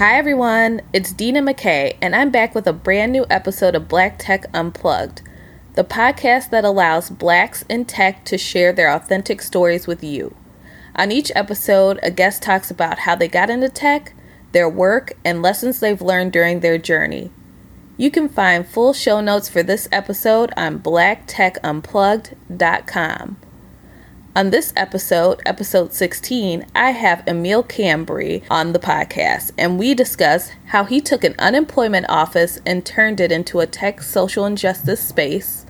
Hi everyone, it's Dina McKay, and I'm back with a brand new episode of Black Tech Unplugged, the podcast that allows blacks in tech to share their authentic stories with you. On each episode, a guest talks about how they got into tech, their work, and lessons they've learned during their journey. You can find full show notes for this episode on blacktechunplugged.com. On this episode, episode 16, I have Emil Cambry on the podcast, and we discuss how he took an unemployment office and turned it into a tech social injustice space,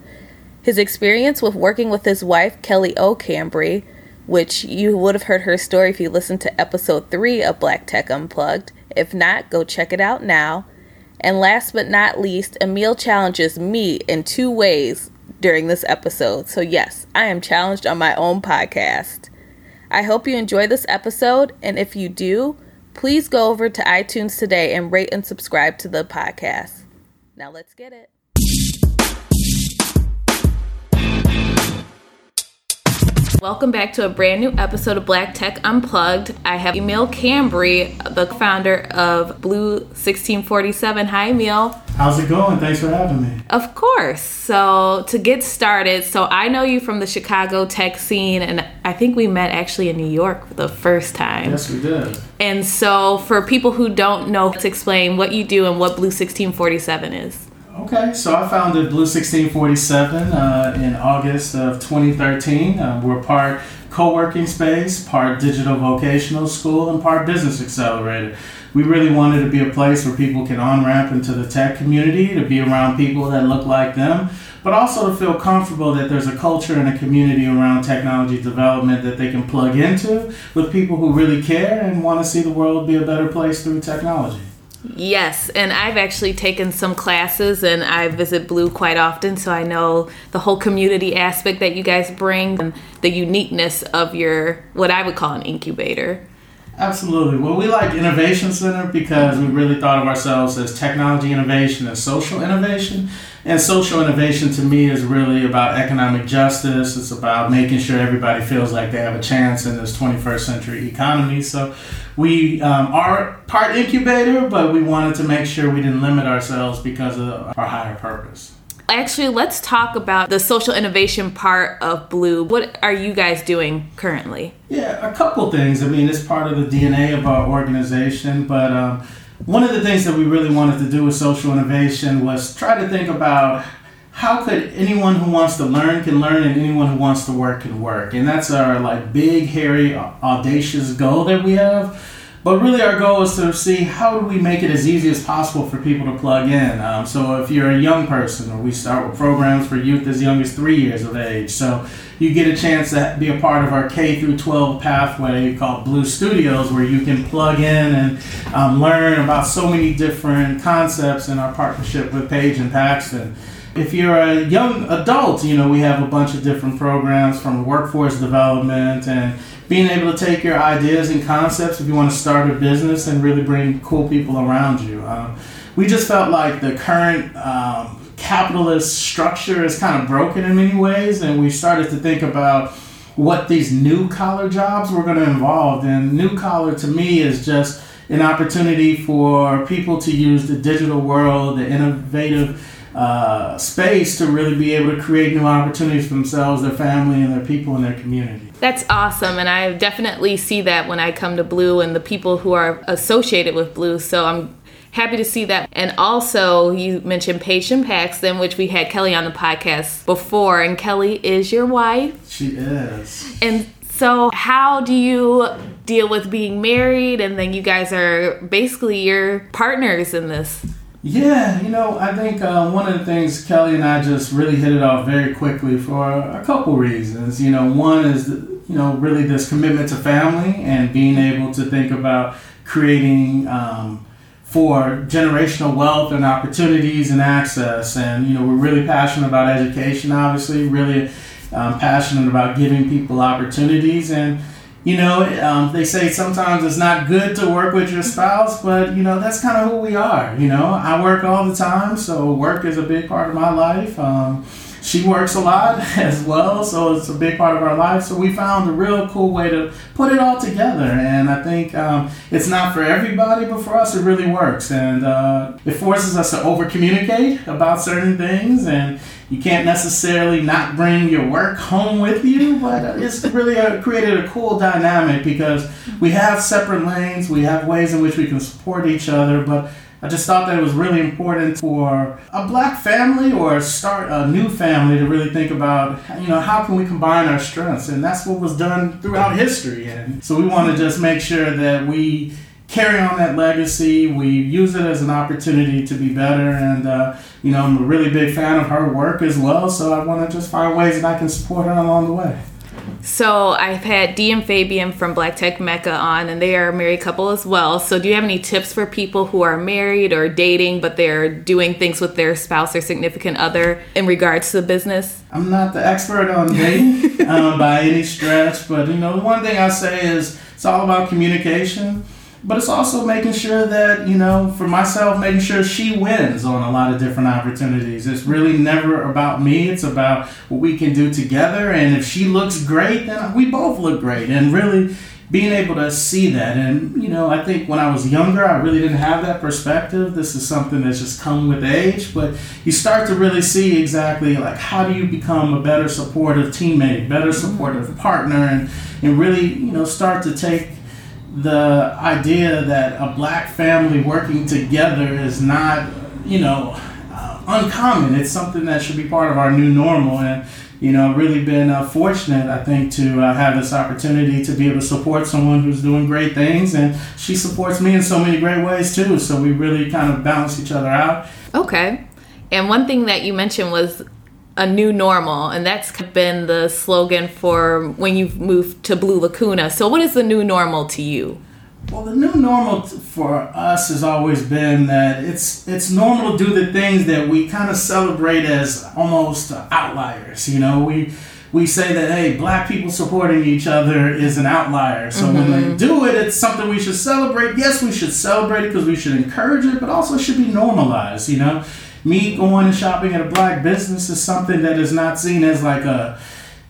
his experience with working with his wife, Kelly O. Cambry, which you would have heard her story if you listened to episode 3 of Black Tech Unplugged. If not, go check it out now. And last but not least, Emil challenges me in two ways during this episode. So, yes, I am challenged on my own podcast. I hope you enjoy this episode, and if you do, please go over to iTunes today and rate and subscribe to the podcast. Now, let's get it. Welcome back to a brand new episode of Black Tech Unplugged. I have Emil Cambry, the founder of Blue 1647. Hi, Emil. How's it going? Thanks for having me. Of course. So, to get started, so I know you from the Chicago tech scene, and I think we met actually in New York the first time. Yes, we did. And so, for people who don't know, let's explain what you do and what Blue 1647 is. Okay, so I founded Blue 1647 uh, in August of 2013. Uh, we're part co working space, part digital vocational school, and part business accelerator. We really wanted to be a place where people can on ramp into the tech community, to be around people that look like them, but also to feel comfortable that there's a culture and a community around technology development that they can plug into with people who really care and want to see the world be a better place through technology. Yes, and I've actually taken some classes and I visit Blue quite often, so I know the whole community aspect that you guys bring and the uniqueness of your, what I would call an incubator. Absolutely. Well, we like Innovation Center because we really thought of ourselves as technology innovation and social innovation. And social innovation to me is really about economic justice. It's about making sure everybody feels like they have a chance in this 21st century economy. So we um, are part incubator, but we wanted to make sure we didn't limit ourselves because of our higher purpose. Actually, let's talk about the social innovation part of Blue. What are you guys doing currently? Yeah, a couple things. I mean, it's part of the DNA of our organization, but um, one of the things that we really wanted to do with social innovation was try to think about how could anyone who wants to learn can learn and anyone who wants to work can work. And that's our like big hairy audacious goal that we have but really, our goal is to see how do we make it as easy as possible for people to plug in. Um, so, if you're a young person, or we start with programs for youth as young as three years of age, so you get a chance to be a part of our K through 12 pathway called Blue Studios, where you can plug in and um, learn about so many different concepts in our partnership with Page and Paxton. If you're a young adult, you know we have a bunch of different programs from workforce development and being able to take your ideas and concepts if you want to start a business and really bring cool people around you. Um, we just felt like the current um, capitalist structure is kind of broken in many ways, and we started to think about what these new collar jobs were going to involve. And new collar to me is just an opportunity for people to use the digital world, the innovative uh, space to really be able to create new opportunities for themselves, their family, and their people in their community. That's awesome, and I definitely see that when I come to Blue and the people who are associated with Blue. So I'm happy to see that. And also, you mentioned Page and Paxton, which we had Kelly on the podcast before, and Kelly is your wife. She is. And so, how do you deal with being married, and then you guys are basically your partners in this? Yeah, you know, I think uh, one of the things Kelly and I just really hit it off very quickly for a couple reasons. You know, one is, you know, really this commitment to family and being able to think about creating um, for generational wealth and opportunities and access. And, you know, we're really passionate about education, obviously, really um, passionate about giving people opportunities. And, you know, um, they say sometimes it's not good to work with your spouse, but you know that's kind of who we are. You know, I work all the time, so work is a big part of my life. Um, she works a lot as well, so it's a big part of our life. So we found a real cool way to put it all together, and I think um, it's not for everybody, but for us, it really works, and uh, it forces us to over communicate about certain things, and you can't necessarily not bring your work home with you, but it's really a, created a cool dynamic because we have separate lanes, we have ways in which we can support each other, but I just thought that it was really important for a black family or start a new family to really think about, you know, how can we combine our strengths? And that's what was done throughout history. And so we want to just make sure that we carry on that legacy. We use it as an opportunity to be better. And, uh, you know, I'm a really big fan of her work as well. So I want to just find ways that I can support her along the way. So I've had Dee and Fabian from Black Tech Mecca on, and they are a married couple as well. So do you have any tips for people who are married or dating, but they're doing things with their spouse or significant other in regards to the business? I'm not the expert on dating um, by any stretch, but you know, the one thing I say is it's all about communication but it's also making sure that you know for myself making sure she wins on a lot of different opportunities. It's really never about me. It's about what we can do together. And if she looks great then we both look great. And really being able to see that. And you know i think when i was younger i really didn't have that perspective. This is something that's just come with age. But you start to really see exactly like how do you become a better supportive teammate better mm-hmm. supportive partner? And and really you know start to take the idea that a black family working together is not, you know, uh, uncommon. It's something that should be part of our new normal. And, you know, really been uh, fortunate, I think, to uh, have this opportunity to be able to support someone who's doing great things. And she supports me in so many great ways, too. So we really kind of balance each other out. Okay. And one thing that you mentioned was a new normal, and that's been the slogan for when you've moved to Blue Lacuna. So, what is the new normal to you? Well, the new normal for us has always been that it's it's normal to do the things that we kind of celebrate as almost outliers. You know, we we say that hey, black people supporting each other is an outlier. So mm-hmm. when they do it, it's something we should celebrate. Yes, we should celebrate it because we should encourage it, but also it should be normalized. You know, me going and shopping at a black business is something that is not seen as like a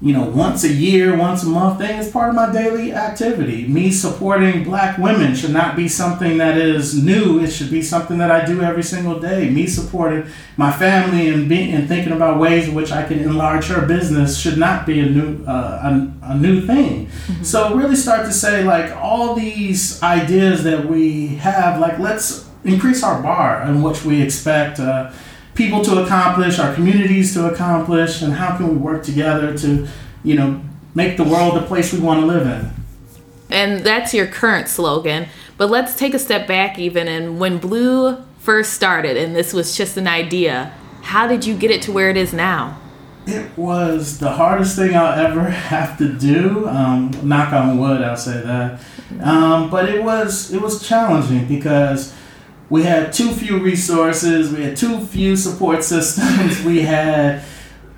you know once a year once a month thing. It's part of my daily activity. Me supporting black women should not be something that is new. It should be something that i do every single day. Me supporting my family and being and thinking about ways in which i can enlarge her business should not be a new uh, a, a new thing. Mm-hmm. so really start to say like all these ideas that we have like let's increase our bar in which we expect uh, people to accomplish, our communities to accomplish, and how can we work together to, you know, make the world the place we want to live in. And that's your current slogan. But let's take a step back even and when Blue first started and this was just an idea, how did you get it to where it is now? It was the hardest thing I'll ever have to do. Um, knock on wood, I'll say that. Um, but it was it was challenging because we had too few resources, we had too few support systems, we had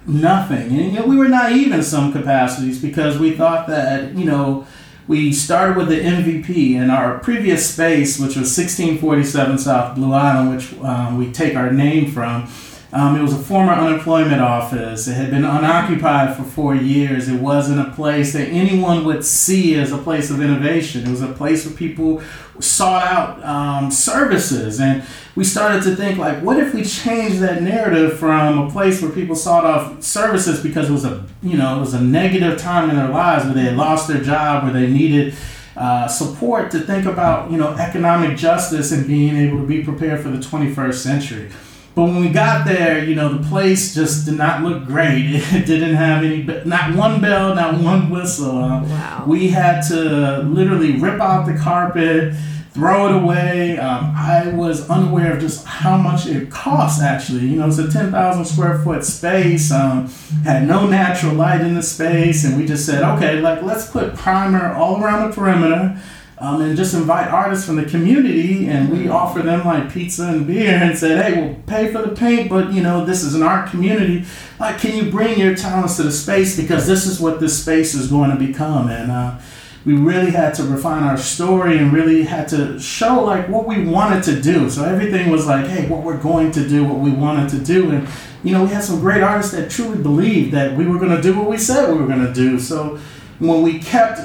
nothing. And you know, we were naive in some capacities because we thought that, you know, we started with the MVP in our previous space, which was 1647 South Blue Island, which um, we take our name from. Um, it was a former unemployment office. It had been unoccupied for four years. It wasn't a place that anyone would see as a place of innovation. It was a place where people sought out um, services. And we started to think, like, what if we change that narrative from a place where people sought out services because it was a, you know, it was a negative time in their lives where they had lost their job, where they needed uh, support to think about, you know, economic justice and being able to be prepared for the 21st century. But when we got there, you know, the place just did not look great. It didn't have any, not one bell, not one whistle. wow. We had to literally rip out the carpet, throw it away. Um, I was unaware of just how much it costs, actually. You know, it's a 10,000 square foot space, um, had no natural light in the space, and we just said, okay, like, let's put primer all around the perimeter um, and just invite artists from the community and we offer them like pizza and beer and said hey we'll pay for the paint but you know this is an art community like can you bring your talents to the space because this is what this space is going to become and uh, we really had to refine our story and really had to show like what we wanted to do. So everything was like, hey, what we're going to do, what we wanted to do. And, you know, we had some great artists that truly believed that we were going to do what we said we were going to do. So when we kept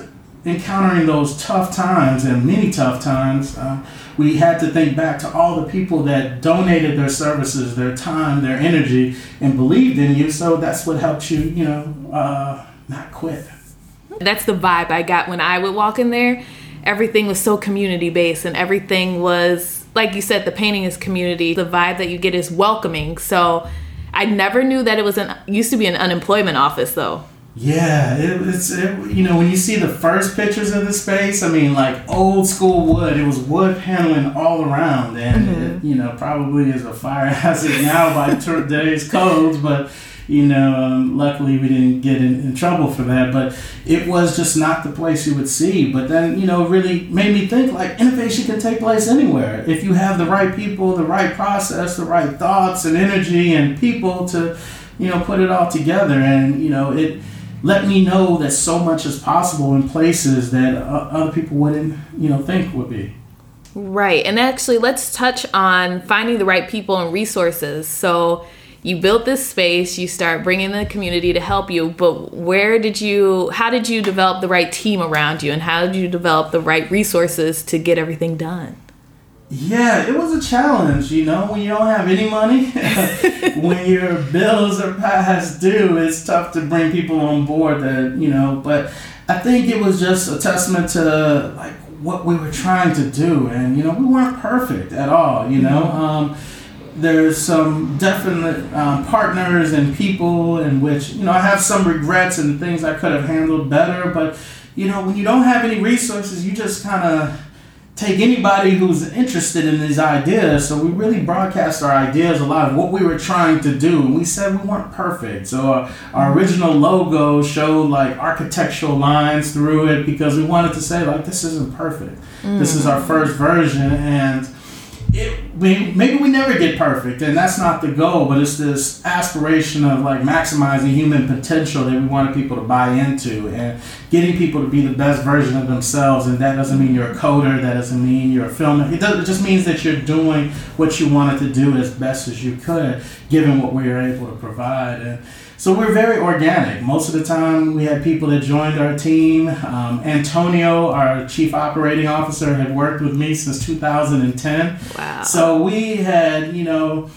encountering those tough times and many tough times, uh, we had to think back to all the people that donated their services, their time, their energy, and believed in you. So that's what helped you, you know, uh, not quit. That's the vibe I got when I would walk in there. Everything was so community based and everything was, like you said, the painting is community. The vibe that you get is welcoming. So I never knew that it was an, used to be an unemployment office though. Yeah, it, it's it, you know when you see the first pictures of the space, I mean like old school wood. It was wood paneling all around, and mm-hmm. it, you know probably is a fire hazard now by today's codes, but you know, um, luckily we didn't get in, in, trouble for that, but it was just not the place you would see. But then, you know, it really made me think like innovation can take place anywhere. If you have the right people, the right process, the right thoughts and energy and people to, you know, put it all together. And, you know, it let me know that so much is possible in places that uh, other people wouldn't, you know, think would be. Right. And actually, let's touch on finding the right people and resources. So, you built this space you start bringing the community to help you but where did you how did you develop the right team around you and how did you develop the right resources to get everything done yeah, it was a challenge, you know, when you don't have any money, when your bills are past due, it's tough to bring people on board that, you know, but I think it was just a testament to like what we were trying to do and you know, we weren't perfect at all, you know. Mm-hmm. Um, there's some definite um, partners and people in which you know I have some regrets and things I could have handled better. But you know when you don't have any resources, you just kind of take anybody who's interested in these ideas. So we really broadcast our ideas a lot of what we were trying to do, and we said we weren't perfect. So our, our original logo showed like architectural lines through it because we wanted to say like this isn't perfect. Mm. This is our first version and it, we, maybe we never get perfect, and that's not the goal, but it's this aspiration of like maximizing human potential that we wanted people to buy into and getting people to be the best version of themselves. And that doesn't mean you're a coder, that doesn't mean you're a filmmaker. It, it just means that you're doing what you wanted to do as best as you could, given what we were able to provide. And so we're very organic. Most of the time, we had people that joined our team. Um, Antonio, our chief operating officer, had worked with me since 2010. Wow. So we had, you know,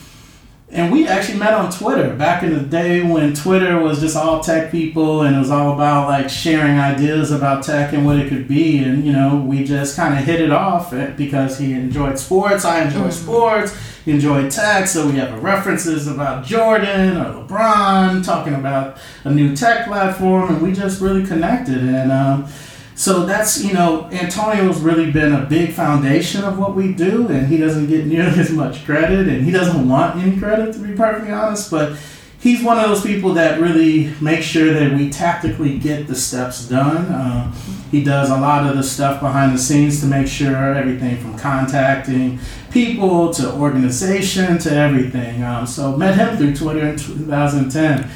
and we actually met on Twitter back in the day when Twitter was just all tech people and it was all about like sharing ideas about tech and what it could be. And, you know, we just kind of hit it off eh, because he enjoyed sports, I enjoy mm-hmm. sports enjoy tech, so we have references about Jordan or LeBron talking about a new tech platform, and we just really connected. And um, so that's you know Antonio's really been a big foundation of what we do, and he doesn't get nearly as much credit, and he doesn't want any credit to be perfectly honest, but he's one of those people that really makes sure that we tactically get the steps done. Um, he does a lot of the stuff behind the scenes to make sure everything from contacting people to organization to everything. Um, so met him through Twitter in 2010.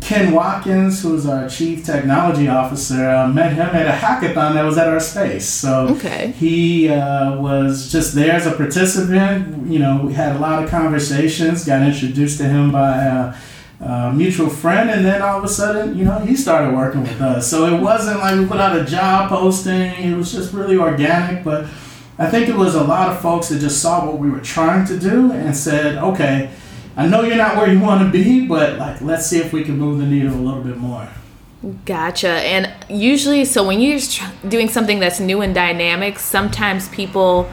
Ken Watkins, who's our chief technology officer, uh, met him at a hackathon that was at our space. So okay. he uh, was just there as a participant. You know, we had a lot of conversations. Got introduced to him by. Uh, uh, mutual friend, and then all of a sudden, you know, he started working with us. So it wasn't like we put out a job posting, it was just really organic. But I think it was a lot of folks that just saw what we were trying to do and said, okay, I know you're not where you want to be, but like, let's see if we can move the needle a little bit more. Gotcha. And usually, so when you're doing something that's new and dynamic, sometimes people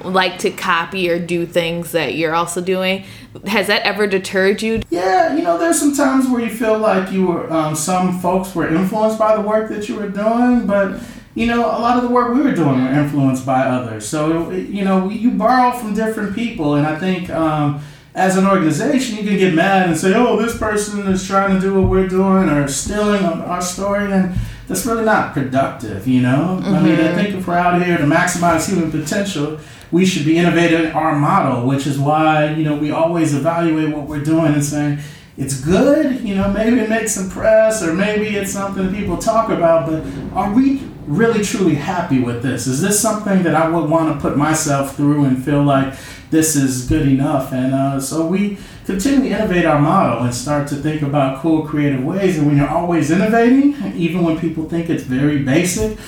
like to copy or do things that you're also doing. Has that ever deterred you? Yeah, you know, there's some times where you feel like you were, um, some folks were influenced by the work that you were doing, but you know, a lot of the work we were doing were influenced by others. So, you know, you borrow from different people, and I think um, as an organization, you can get mad and say, oh, this person is trying to do what we're doing or stealing our story, and that's really not productive, you know? Mm-hmm. I mean, I mm-hmm. think if we're out here to maximize human potential, we should be innovating our model, which is why, you know, we always evaluate what we're doing and saying, it's good, you know, maybe it makes some press or maybe it's something people talk about, but are we really truly happy with this? Is this something that I would want to put myself through and feel like this is good enough? And uh, so we continue to innovate our model and start to think about cool, creative ways. And when you're always innovating, even when people think it's very basic,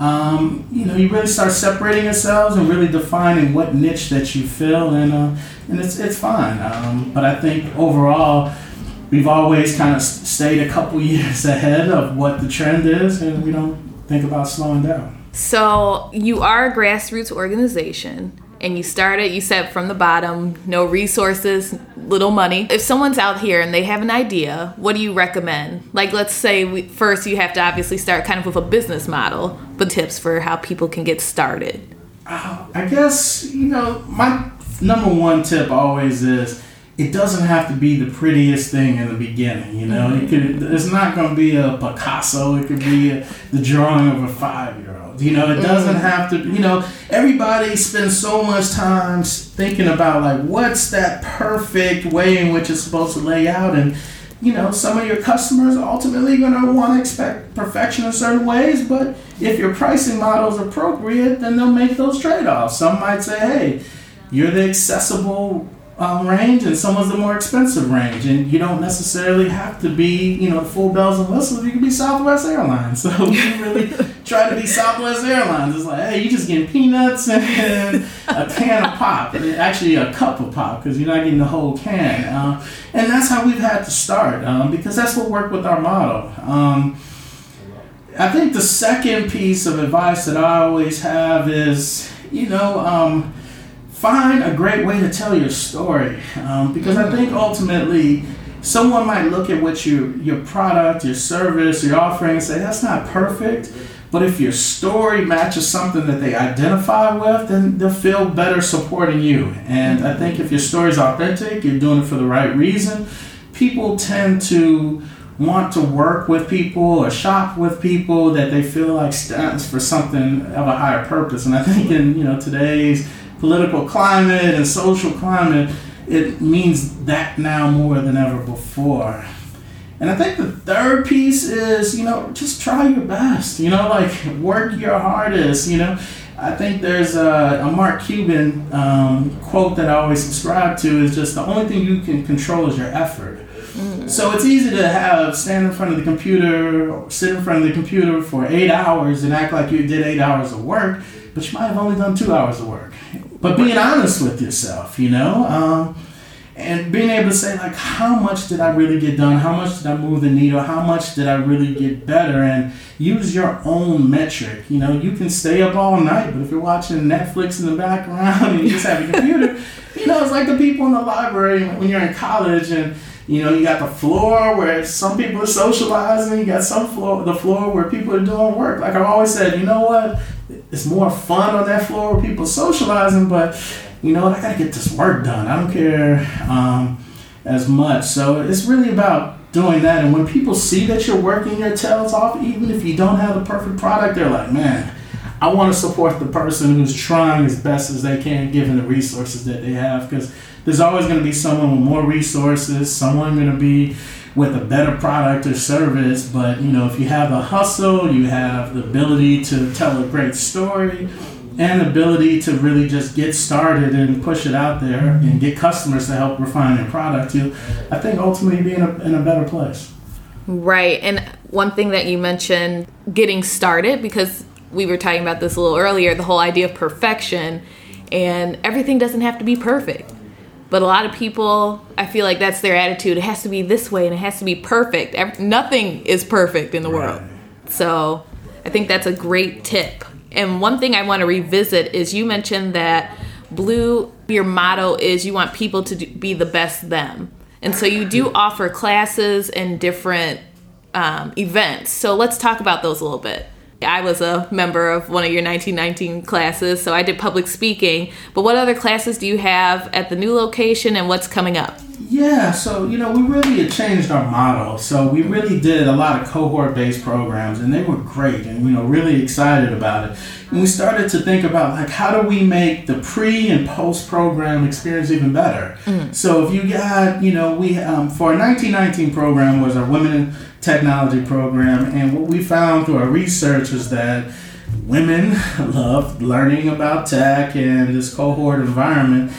um, you know, you really start separating yourselves and really defining what niche that you fill, and uh, and it's it's fine. Um, but I think overall, we've always kind of stayed a couple years ahead of what the trend is, and we don't think about slowing down. So you are a grassroots organization and you started, you said from the bottom, no resources, little money. If someone's out here and they have an idea, what do you recommend? Like, let's say we, first you have to obviously start kind of with a business model, but tips for how people can get started. Uh, I guess, you know, my number one tip always is it doesn't have to be the prettiest thing in the beginning. You know, it could. It's not going to be a Picasso. It could be a, the drawing of a five year old. You know, it doesn't mm-hmm. have to. You know, everybody spends so much time thinking about like what's that perfect way in which it's supposed to lay out and. You know, some of your customers are ultimately going to want to expect perfection in certain ways, but if your pricing model is appropriate, then they'll make those trade offs. Some might say, hey, you're the accessible um, range and some someone's the more expensive range. And you don't necessarily have to be, you know, full bells and whistles. You can be Southwest Airlines. So we really try to be Southwest Airlines. It's like, hey, you just getting peanuts and a can of pop. Actually, a cup of pop because you're not getting the whole can. Uh, and that's how we've had to start um, because that's what worked with our model. Um, I think the second piece of advice that I always have is, you know, um, find a great way to tell your story um, because I think ultimately someone might look at what you your product, your service, your offering and say that's not perfect. But if your story matches something that they identify with, then they'll feel better supporting you. And I think if your story is authentic, you're doing it for the right reason, people tend to want to work with people or shop with people that they feel like stands for something of a higher purpose. And I think in you know today's political climate and social climate, it means that now more than ever before. And I think the third piece is, you know, just try your best, you know, like work your hardest, you know. I think there's a, a Mark Cuban um, quote that I always subscribe to is just the only thing you can control is your effort. Mm. So it's easy to have stand in front of the computer or sit in front of the computer for eight hours and act like you did eight hours of work, but you might have only done two hours of work but being honest with yourself, you know, um, and being able to say like, how much did I really get done? How much did I move the needle? How much did I really get better? And use your own metric. You know, you can stay up all night, but if you're watching Netflix in the background and you just have a computer, you know, it's like the people in the library when you're in college and you know, you got the floor where some people are socializing. You got some floor, the floor where people are doing work. Like I've always said, you know what? It's more fun on that floor where people socializing, but you know what? I gotta get this work done. I don't care um, as much. So it's really about doing that. And when people see that you're working your tails off, even if you don't have the perfect product, they're like, man, I want to support the person who's trying as best as they can given the resources that they have. Because there's always going to be someone with more resources, someone going to be with a better product or service. But you know, if you have the hustle, you have the ability to tell a great story, and ability to really just get started and push it out there and get customers to help refine your product, you, I think ultimately be in a, in a better place. Right. And one thing that you mentioned, getting started, because we were talking about this a little earlier, the whole idea of perfection, and everything doesn't have to be perfect but a lot of people, I feel like that's their attitude. It has to be this way and it has to be perfect. Nothing is perfect in the right. world. So I think that's a great tip. And one thing I want to revisit is you mentioned that Blue, your motto is you want people to be the best them. And so you do offer classes and different um, events. So let's talk about those a little bit. I was a member of one of your 1919 classes, so I did public speaking. But what other classes do you have at the new location and what's coming up? Yeah, so you know, we really had changed our model. So we really did a lot of cohort-based programs, and they were great, and you know, really excited about it. And we started to think about like, how do we make the pre and post-program experience even better? Mm. So if you got, you know, we um, for our 1919 program was our Women in Technology program, and what we found through our research is that women love learning about tech and this cohort environment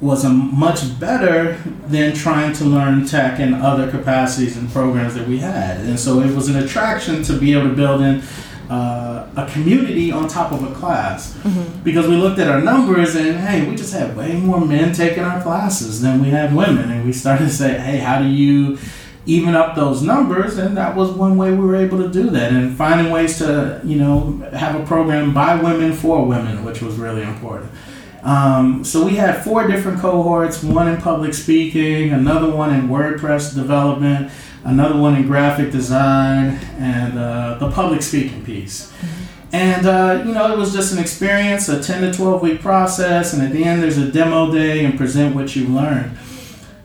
was a much better than trying to learn tech in other capacities and programs that we had. And so it was an attraction to be able to build in uh, a community on top of a class mm-hmm. because we looked at our numbers and hey, we just had way more men taking our classes than we had women. And we started to say, hey, how do you even up those numbers? And that was one way we were able to do that and finding ways to, you know, have a program by women for women, which was really important. Um, so we had four different cohorts one in public speaking, another one in WordPress development, another one in graphic design, and uh, the public speaking piece. And, uh, you know, it was just an experience, a 10 to 12 week process, and at the end, there's a demo day and present what you learned.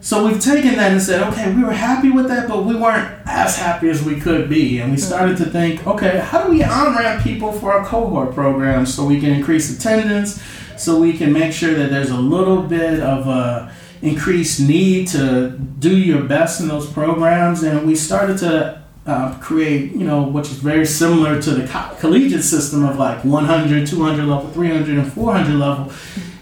So we've taken that and said, okay, we were happy with that, but we weren't as happy as we could be. And we started to think, okay, how do we on ramp people for our cohort programs so we can increase attendance? so we can make sure that there's a little bit of a increased need to do your best in those programs and we started to uh, create you know which is very similar to the co- collegiate system of like 100 200 level 300 and 400 level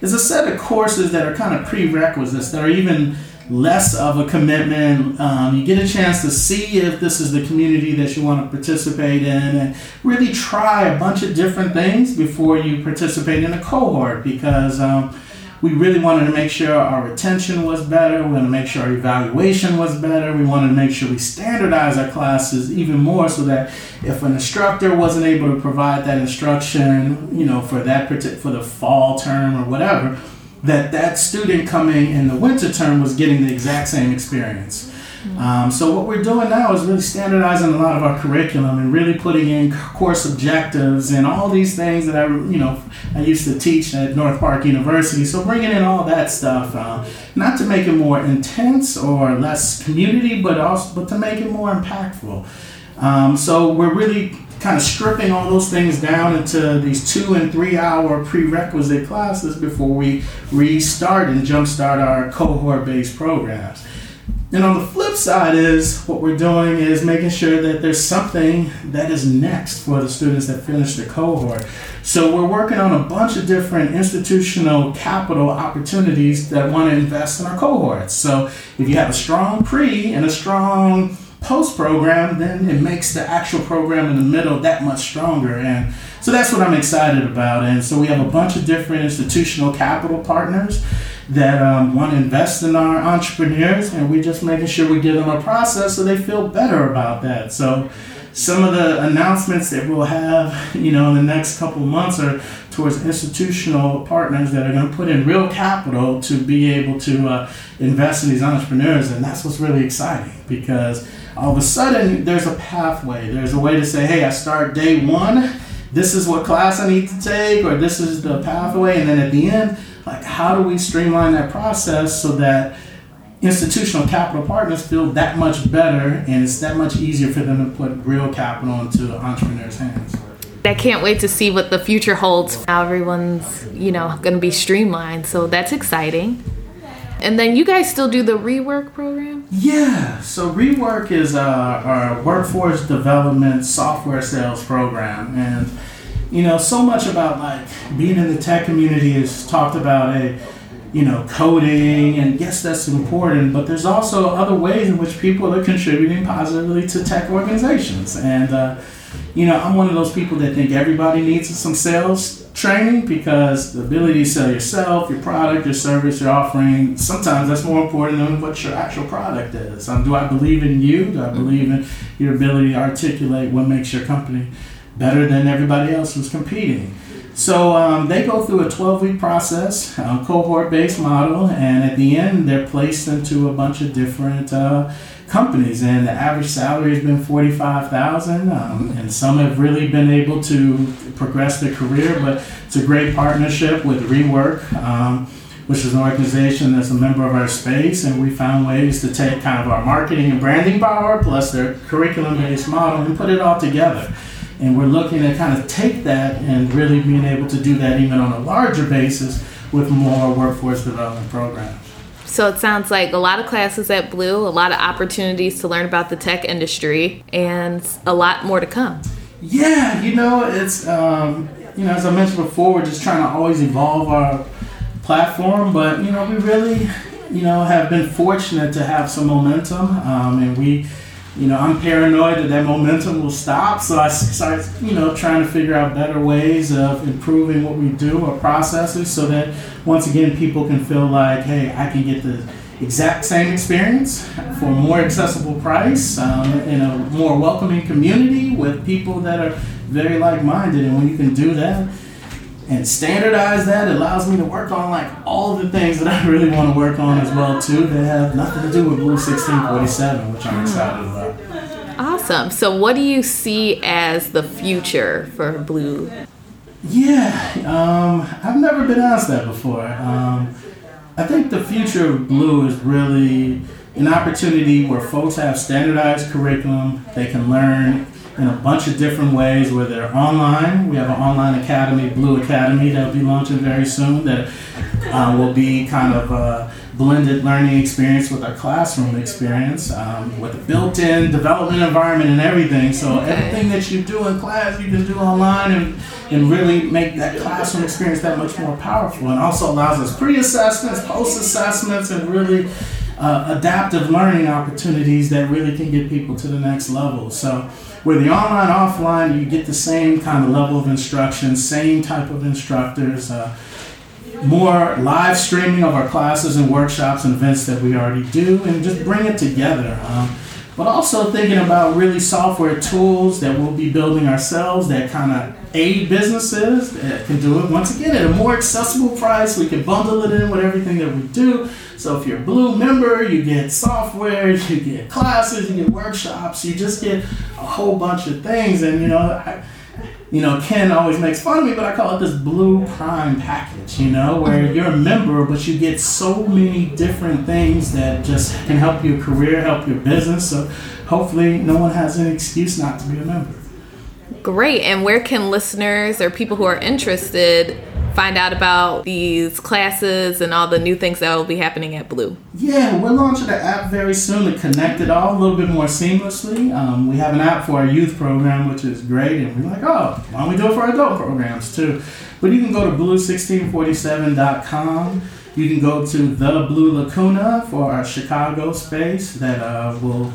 is a set of courses that are kind of prerequisites that are even less of a commitment. Um, you get a chance to see if this is the community that you want to participate in and really try a bunch of different things before you participate in a cohort because um, we really wanted to make sure our retention was better. We wanted to make sure our evaluation was better. We wanted to make sure we standardize our classes even more so that if an instructor wasn't able to provide that instruction, you know, for that for the fall term or whatever, that that student coming in the winter term was getting the exact same experience. Um, so what we're doing now is really standardizing a lot of our curriculum and really putting in course objectives and all these things that I, you know, I used to teach at North Park University. So bringing in all that stuff, uh, not to make it more intense or less community, but also but to make it more impactful. Um, so we're really kind of stripping all those things down into these two and three hour prerequisite classes before we restart and jumpstart our cohort based programs. And on the flip side is what we're doing is making sure that there's something that is next for the students that finish the cohort. So we're working on a bunch of different institutional capital opportunities that want to invest in our cohorts. So if you have a strong pre and a strong post program, then it makes the actual program in the middle that much stronger. And so that's what I'm excited about. And so we have a bunch of different institutional capital partners that um, want to invest in our entrepreneurs, and we're just making sure we give them a process so they feel better about that. So some of the announcements that we'll have, you know, in the next couple months are towards institutional partners that are going to put in real capital to be able to uh, invest in these entrepreneurs, and that's what's really exciting because all of a sudden there's a pathway. There's a way to say, hey, I start day one. This is what class I need to take, or this is the pathway, and then at the end, like how do we streamline that process so that institutional capital partners feel that much better and it's that much easier for them to put real capital into entrepreneurs' hands. I can't wait to see what the future holds. Everyone's, you know, going to be streamlined, so that's exciting. And then you guys still do the rework program? Yeah. So rework is our, our workforce development software sales program, and you know, so much about like being in the tech community is talked about a you know, coding, and yes, that's important, but there's also other ways in which people are contributing positively to tech organizations. And, uh, you know, I'm one of those people that think everybody needs some sales training because the ability to sell yourself, your product, your service, your offering, sometimes that's more important than what your actual product is. Um, do I believe in you? Do I believe in your ability to articulate what makes your company better than everybody else who's competing? So um, they go through a 12 week process, a cohort based model, and at the end, they're placed into a bunch of different uh, companies. And the average salary has been 45000 um, and some have really been able to progress their career, but it's a great partnership with Rework. Um, which is an organization that's a member of our space, and we found ways to take kind of our marketing and branding power plus their curriculum based model and put it all together. And we're looking to kind of take that and really being able to do that even on a larger basis with more workforce development programs. So it sounds like a lot of classes at Blue, a lot of opportunities to learn about the tech industry, and a lot more to come. Yeah, you know, it's um, you know, as I mentioned before, we're just trying to always evolve our platform, but you know, we really, you know, have been fortunate to have some momentum, um, and we, you know, I'm paranoid that that momentum will stop, so I start, you know, trying to figure out better ways of improving what we do or processes, so that once again, people can feel like, hey, I can get the exact same experience for a more accessible price um, in a more welcoming community with people that are very like-minded. And when you can do that and standardize that it allows me to work on like all the things that i really want to work on as well too that have nothing to do with blue 1647 which i'm excited about awesome so what do you see as the future for blue yeah um, i've never been asked that before um, I think the future of Blue is really an opportunity where folks have standardized curriculum. They can learn in a bunch of different ways, whether they're online. We have an online academy, Blue Academy, that will be launching very soon that uh, will be kind of a blended learning experience with our classroom experience um, with a built-in development environment and everything. So everything that you do in class, you can do online and, and really make that classroom experience that much more powerful. And also allows us pre-assessments, post-assessments, and really uh, adaptive learning opportunities that really can get people to the next level. So with the online, offline, you get the same kind of level of instruction, same type of instructors, uh, more live streaming of our classes and workshops and events that we already do, and just bring it together. Um, but also thinking about really software tools that we'll be building ourselves that kind of aid businesses that can do it once again at a more accessible price. We can bundle it in with everything that we do. So if you're a Blue member, you get software, you get classes, you get workshops, you just get a whole bunch of things. And you know, I, you know, Ken always makes fun of me, but I call it this Blue Prime package. You know, where you're a member, but you get so many different things that just can help your career, help your business. So hopefully, no one has an excuse not to be a member. Great. And where can listeners or people who are interested find out about these classes and all the new things that will be happening at Blue? Yeah, we're launching an app very soon to connect it all a little bit more seamlessly. Um, we have an app for our youth program, which is great, and we're like, oh, why don't we do it for adult programs too? But you can go to blue1647.com. You can go to the Blue Lacuna for our Chicago space that uh, will.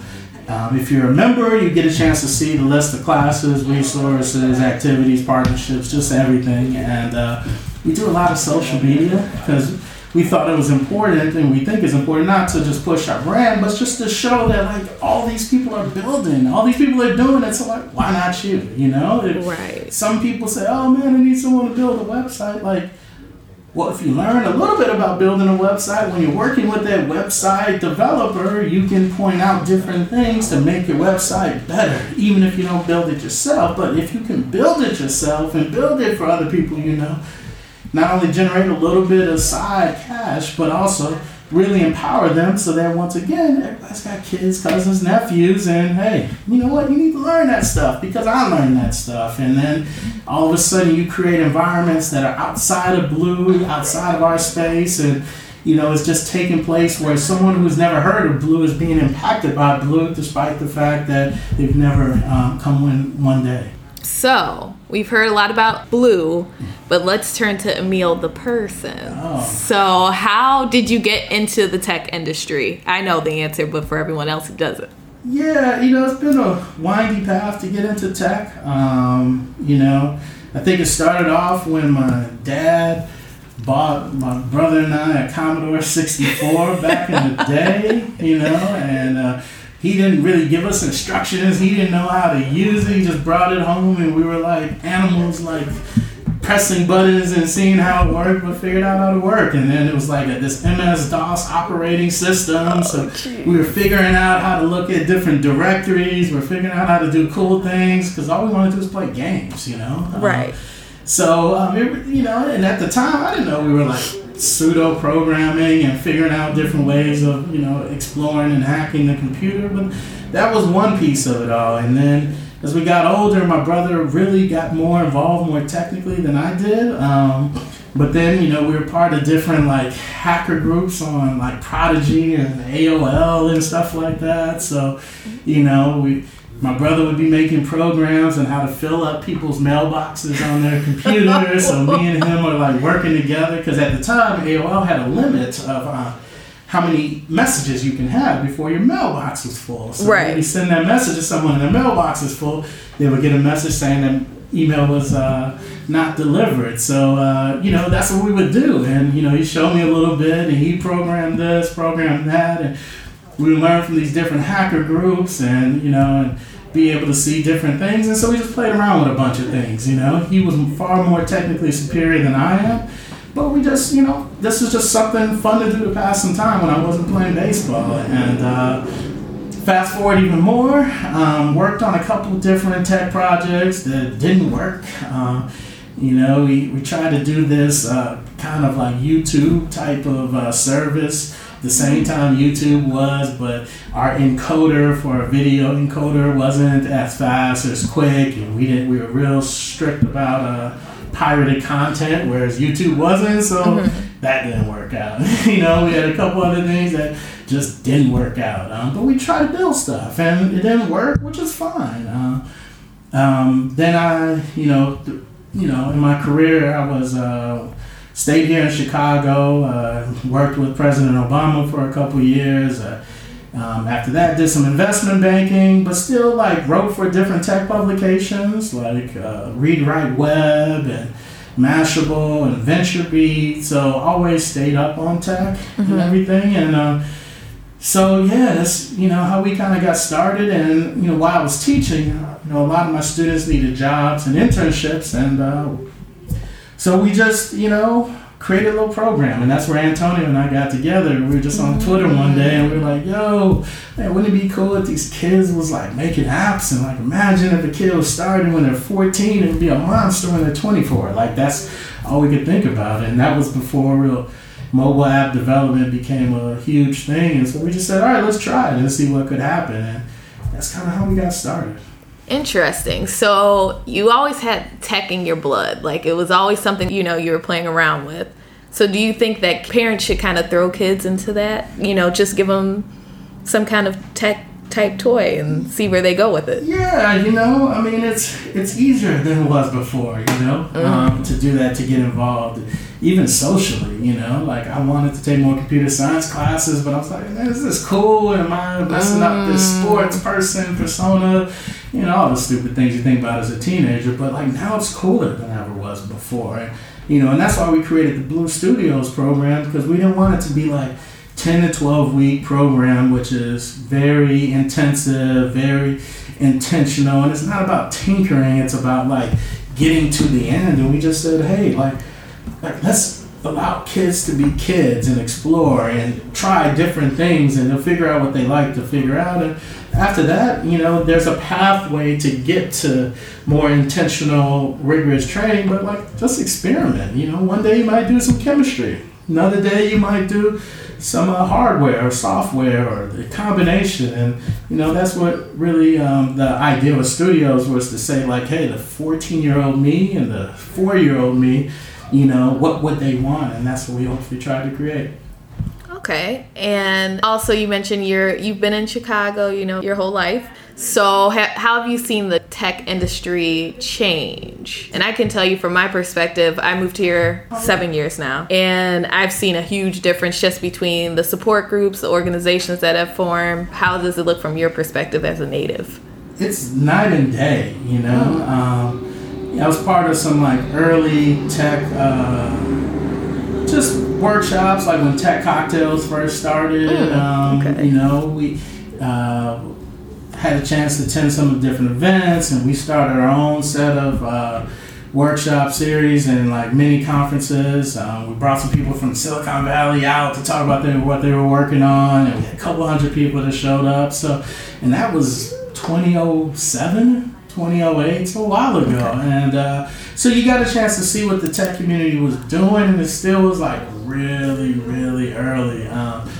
Um, if you're a member, you get a chance to see the list of classes, resources, activities, partnerships, just everything. And uh, we do a lot of social media because we thought it was important and we think it's important not to just push our brand, but just to show that like all these people are building, all these people are doing it. So like, why not you? You know? right. Some people say, "Oh man, I need someone to build a website." Like, well, if you learn a little bit about building a website, when you're working with that website developer, you can point out different things to make your website better, even if you don't build it yourself. But if you can build it yourself and build it for other people you know, not only generate a little bit of side cash, but also really empower them so that once again, everybody's got kids, cousins, nephews, and hey, you know what? You need to learn that stuff because I learned that stuff. And then all of a sudden, you create environments that are outside of Blue, outside of our space, and you know, it's just taking place where someone who's never heard of Blue is being impacted by Blue despite the fact that they've never um, come in one day. So, we've heard a lot about Blue, but let's turn to Emil the person. Oh. So, how did you get into the tech industry? I know the answer, but for everyone else who doesn't. Yeah, you know, it's been a windy path to get into tech. Um, you know, I think it started off when my dad bought my brother and I a Commodore 64 back in the day, you know, and uh, he didn't really give us instructions. He didn't know how to use it. He just brought it home, and we were like animals, like pressing buttons and seeing how it worked, but figured out how to work. And then it was like a, this MS DOS operating system. Oh, so geez. we were figuring out how to look at different directories. We're figuring out how to do cool things because all we wanted to do was play games, you know. Right. Um, so um, it, you know, and at the time, I didn't know we were like pseudo programming and figuring out different ways of you know exploring and hacking the computer. But that was one piece of it all, and then as we got older, my brother really got more involved more technically than I did. Um, but then, you know, we were part of different like hacker groups on like Prodigy and AOL and stuff like that. So, you know, we my brother would be making programs on how to fill up people's mailboxes on their computers. so me and him were like working together because at the time AOL had a limit of uh, how many messages you can have before your mailbox is full. So right. when you send that message to someone and their mailbox is full, they would get a message saying that email was uh, not delivered. So uh, you know that's what we would do, and you know he showed me a little bit, and he programmed this, programmed that, and we learn from these different hacker groups, and you know and be able to see different things. And so we just played around with a bunch of things. You know, he was far more technically superior than I am. But we just, you know, this was just something fun to do to pass some time when I wasn't playing baseball. And uh, fast forward even more, um, worked on a couple different tech projects that didn't work. Um, you know, we, we tried to do this uh, kind of like YouTube type of uh, service the same time YouTube was, but our encoder for a video encoder wasn't as fast as quick, and we didn't. We were real strict about uh, pirated content, whereas YouTube wasn't. So mm-hmm. that didn't work out. you know, we had a couple other things that just didn't work out. Um, but we tried to build stuff, and it didn't work, which is fine. Uh, um, then I, you know, th- you know, in my career, I was. Uh, stayed here in Chicago, uh, worked with President Obama for a couple years. Uh, um, after that, did some investment banking, but still like wrote for different tech publications like uh, Read Write Web and Mashable and VentureBeat. So always stayed up on tech mm-hmm. and everything. And uh, so yeah, that's you know how we kind of got started. And you know while I was teaching, you know a lot of my students needed jobs and internships, and uh, so we just, you know, created a little program, and that's where Antonio and I got together. We were just on Twitter one day, and we were like, "Yo, man, wouldn't it be cool if these kids was like making apps and like imagine if a kid was starting when they're 14 and be a monster when they're 24? Like that's all we could think about, and that was before real mobile app development became a huge thing. And so we just said, all right, let's try it and see what could happen, and that's kind of how we got started. Interesting. So you always had tech in your blood. Like it was always something you know you were playing around with. So do you think that parents should kind of throw kids into that? You know, just give them some kind of tech type toy and see where they go with it. Yeah, you know, I mean, it's it's easier than it was before. You know, mm-hmm. um, to do that to get involved, even socially. You know, like I wanted to take more computer science classes, but I was like, is this cool? Am I messing up this mm. sports person persona? You know, all the stupid things you think about as a teenager. But like now, it's cooler than ever was before. And, you know, and that's why we created the Blue Studios program because we didn't want it to be like 10 to 12 week program, which is very intensive, very intentional. And it's not about tinkering, it's about like getting to the end. And we just said, hey, like, like let's allow kids to be kids and explore and try different things and they'll figure out what they like to figure out. And after that, you know, there's a pathway to get to more intentional, rigorous training, but like just experiment. You know, one day you might do some chemistry, another day you might do some uh, hardware or software or the combination. And, you know, that's what really um, the idea with studios was to say, like, hey, the 14 year old me and the four year old me, you know, what would they want? And that's what we hopefully try to create. Okay. And also you mentioned you're you've been in Chicago, you know, your whole life. So, ha- how have you seen the tech industry change? And I can tell you from my perspective, I moved here seven years now, and I've seen a huge difference just between the support groups, the organizations that have formed. How does it look from your perspective as a native? It's night and day, you know. Mm. Um, I was part of some like early tech, uh, just workshops, like when Tech Cocktails first started. Mm, um, okay. You know, we. Uh, had a chance to attend some of the different events, and we started our own set of uh, workshop series and like mini conferences. Um, we brought some people from Silicon Valley out to talk about their, what they were working on, and we had a couple hundred people that showed up. So, and that was 2007, 2008, it's a while ago. Okay. And uh, so you got a chance to see what the tech community was doing, and it still was like really, really early. Um,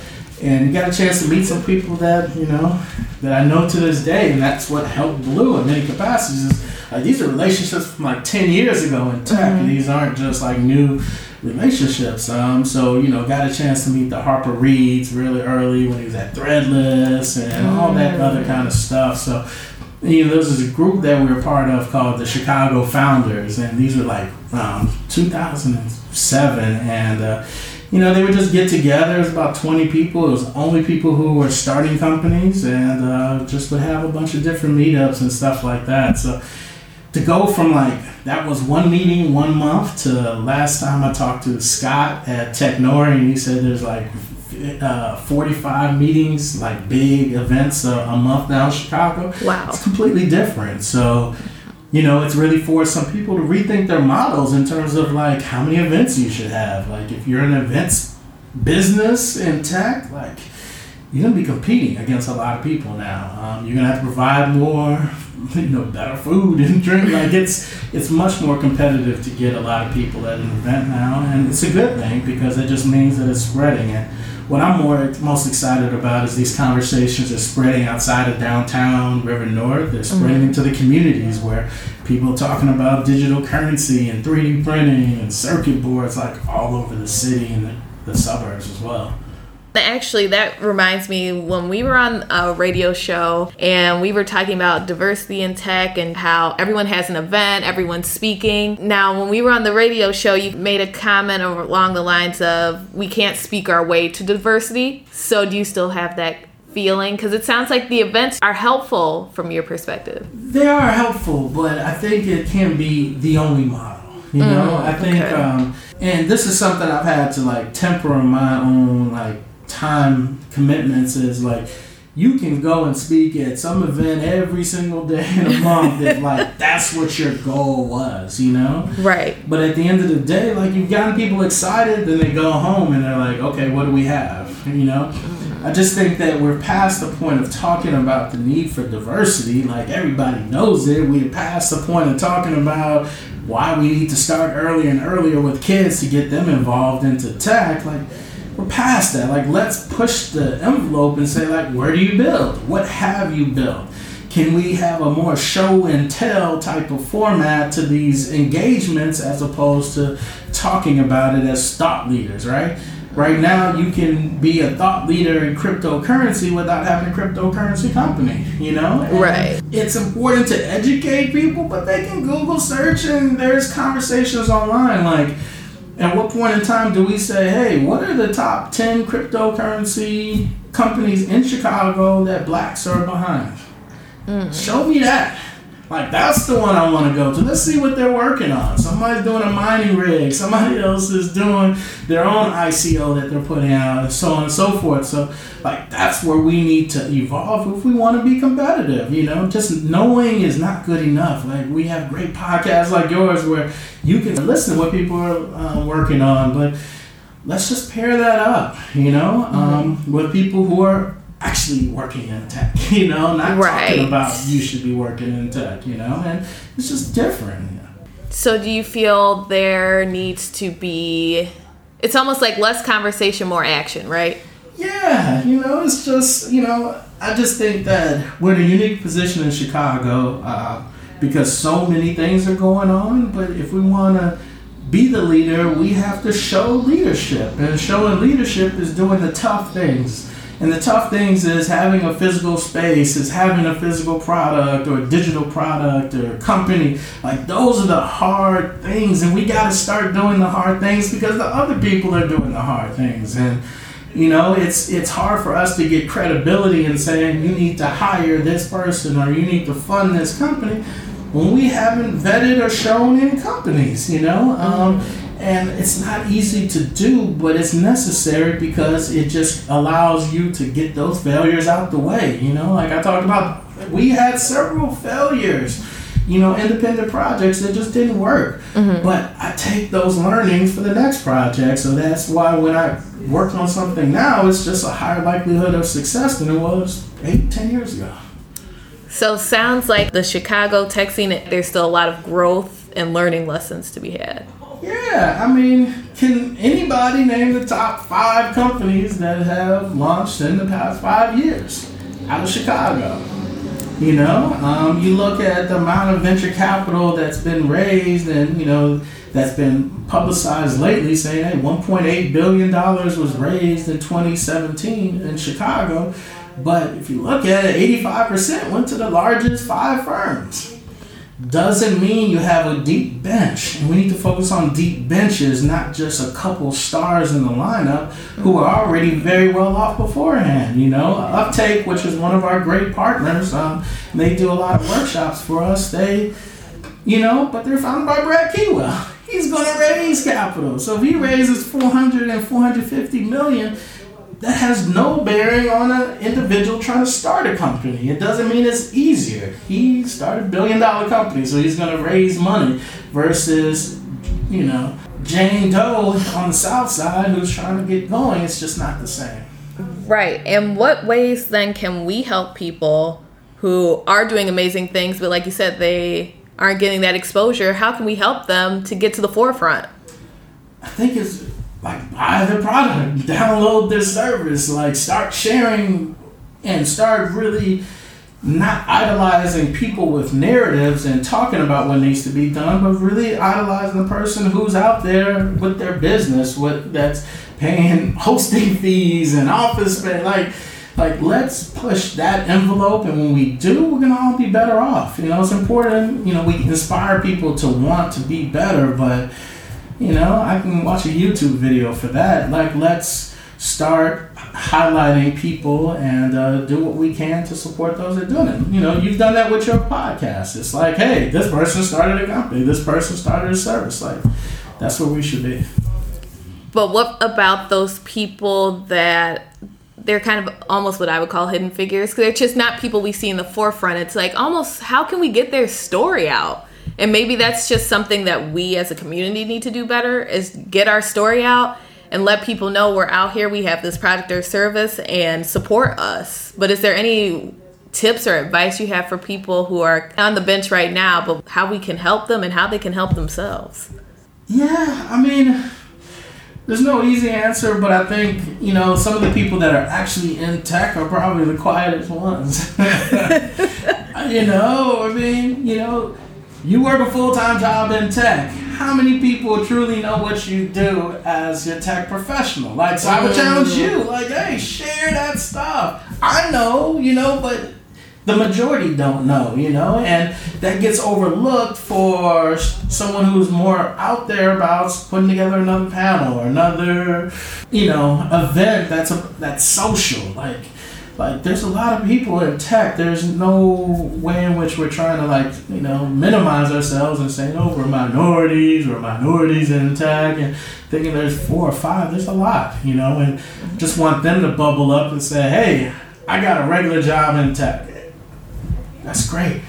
and you got a chance to meet some people that you know that I know to this day, and that's what helped Blue in many capacities. Is, like, these are relationships from like ten years ago in tech. Mm-hmm. These aren't just like new relationships. Um, so you know, got a chance to meet the Harper Reeds really early when he was at Threadless and all that mm. other kind of stuff. So you know, there was a group that we were part of called the Chicago Founders, and these were like um, 2007, and uh, you know, they would just get together. It was about 20 people. It was only people who were starting companies and uh, just would have a bunch of different meetups and stuff like that. So to go from like, that was one meeting one month to last time I talked to Scott at Technori and he said there's like uh, 45 meetings, like big events a, a month now in Chicago. Wow. It's completely different. So you know, it's really forced some people to rethink their models in terms of like how many events you should have. Like if you're an events business in tech, like you're gonna be competing against a lot of people now. Um, you're gonna have to provide more, you know, better food and drink. Like it's it's much more competitive to get a lot of people at an event now, and it's a good thing because it just means that it's spreading. And what I'm more most excited about is these conversations are spreading outside of downtown River North. They're spreading mm-hmm. into the communities where people are talking about digital currency and 3D printing and circuit boards like all over the city and the, the suburbs as well. Actually, that reminds me when we were on a radio show and we were talking about diversity in tech and how everyone has an event, everyone's speaking. Now, when we were on the radio show, you made a comment along the lines of, we can't speak our way to diversity. So, do you still have that feeling? Because it sounds like the events are helpful from your perspective. They are helpful, but I think it can be the only model. You know, mm, I think, okay. um, and this is something I've had to like temper my own like time commitments is like you can go and speak at some event every single day in a month if like that's what your goal was, you know? Right. But at the end of the day, like you've gotten people excited, then they go home and they're like, okay, what do we have? You know? I just think that we're past the point of talking about the need for diversity. Like everybody knows it. We're past the point of talking about why we need to start earlier and earlier with kids to get them involved into tech. Like we're past that. Like, let's push the envelope and say, like, where do you build? What have you built? Can we have a more show and tell type of format to these engagements as opposed to talking about it as thought leaders, right? Right now, you can be a thought leader in cryptocurrency without having a cryptocurrency company, you know? And right. It's important to educate people, but they can Google search and there's conversations online. Like, at what point in time do we say, hey, what are the top 10 cryptocurrency companies in Chicago that blacks are behind? Mm. Show me that. Like that's the one I want to go to. Let's see what they're working on. Somebody's doing a mining rig. Somebody else is doing their own ICO that they're putting out, and so on and so forth. So, like that's where we need to evolve if we want to be competitive. You know, just knowing is not good enough. Like we have great podcasts like yours where you can listen to what people are uh, working on, but let's just pair that up. You know, mm-hmm. um, with people who are actually working in tech, you know, not right. talking about you should be working in tech, you know, and it's just different. So, do you feel there needs to be? It's almost like less conversation, more action, right? Yeah, you know, it's just you know, I just think that we're in a unique position in Chicago uh, because so many things are going on. But if we want to be the leader, we have to show leadership, and showing leadership is doing the tough things and the tough things is having a physical space, is having a physical product or a digital product or a company. Like those are the hard things, and we got to start doing the hard things because the other people are doing the hard things. And you know, it's it's hard for us to get credibility in saying you need to hire this person or you need to fund this company when we haven't vetted or shown any companies. You know. Um, and it's not easy to do, but it's necessary because it just allows you to get those failures out the way. You know, like I talked about, we had several failures, you know, independent projects that just didn't work. Mm-hmm. But I take those learnings for the next project. So that's why when I work on something now, it's just a higher likelihood of success than it was eight, ten years ago. So sounds like the Chicago tech scene, there's still a lot of growth and learning lessons to be had. Yeah, I mean, can anybody name the top five companies that have launched in the past five years out of Chicago? You know, um, you look at the amount of venture capital that's been raised and, you know, that's been publicized lately saying, hey, $1.8 billion was raised in 2017 in Chicago. But if you look at it, 85% went to the largest five firms. Doesn't mean you have a deep bench. And we need to focus on deep benches, not just a couple stars in the lineup who are already very well off beforehand. You know, Uptake, which is one of our great partners, um, they do a lot of workshops for us. They, you know, but they're founded by Brad Keywell. He's going to raise capital. So if he raises 400 and 450 million, that has no bearing on an individual trying to start a company. It doesn't mean it's easier. He started a billion dollar company, so he's going to raise money versus, you know, Jane Doe on the south side who's trying to get going. It's just not the same. Right. And what ways then can we help people who are doing amazing things, but like you said, they aren't getting that exposure? How can we help them to get to the forefront? I think it's like buy the product, download the service, like start sharing and start really not idolizing people with narratives and talking about what needs to be done, but really idolizing the person who's out there with their business, with that's paying hosting fees and office space. Like, like let's push that envelope, and when we do, we're gonna all be better off. You know, it's important. You know, we inspire people to want to be better, but you know, I can watch a YouTube video for that. Like, let's start highlighting people and uh, do what we can to support those that are doing it. You know, you've done that with your podcast. It's like, hey, this person started a company, this person started a service. Like, that's where we should be. But what about those people that they're kind of almost what I would call hidden figures? Because they're just not people we see in the forefront. It's like almost how can we get their story out? And maybe that's just something that we as a community need to do better is get our story out and let people know we're out here, we have this product or service and support us. But is there any tips or advice you have for people who are on the bench right now, but how we can help them and how they can help themselves? Yeah, I mean, there's no easy answer, but I think, you know, some of the people that are actually in tech are probably the quietest ones. you know, I mean, you know, you work a full time job in tech. How many people truly know what you do as your tech professional? Like, so I would challenge you, like, hey, share that stuff. I know, you know, but the majority don't know, you know, and that gets overlooked for someone who's more out there about putting together another panel or another, you know, event that's a that's social. Like, like there's a lot of people in tech there's no way in which we're trying to like you know minimize ourselves and saying oh we're minorities we're minorities in tech and thinking there's four or five there's a lot you know and just want them to bubble up and say hey i got a regular job in tech. That's great.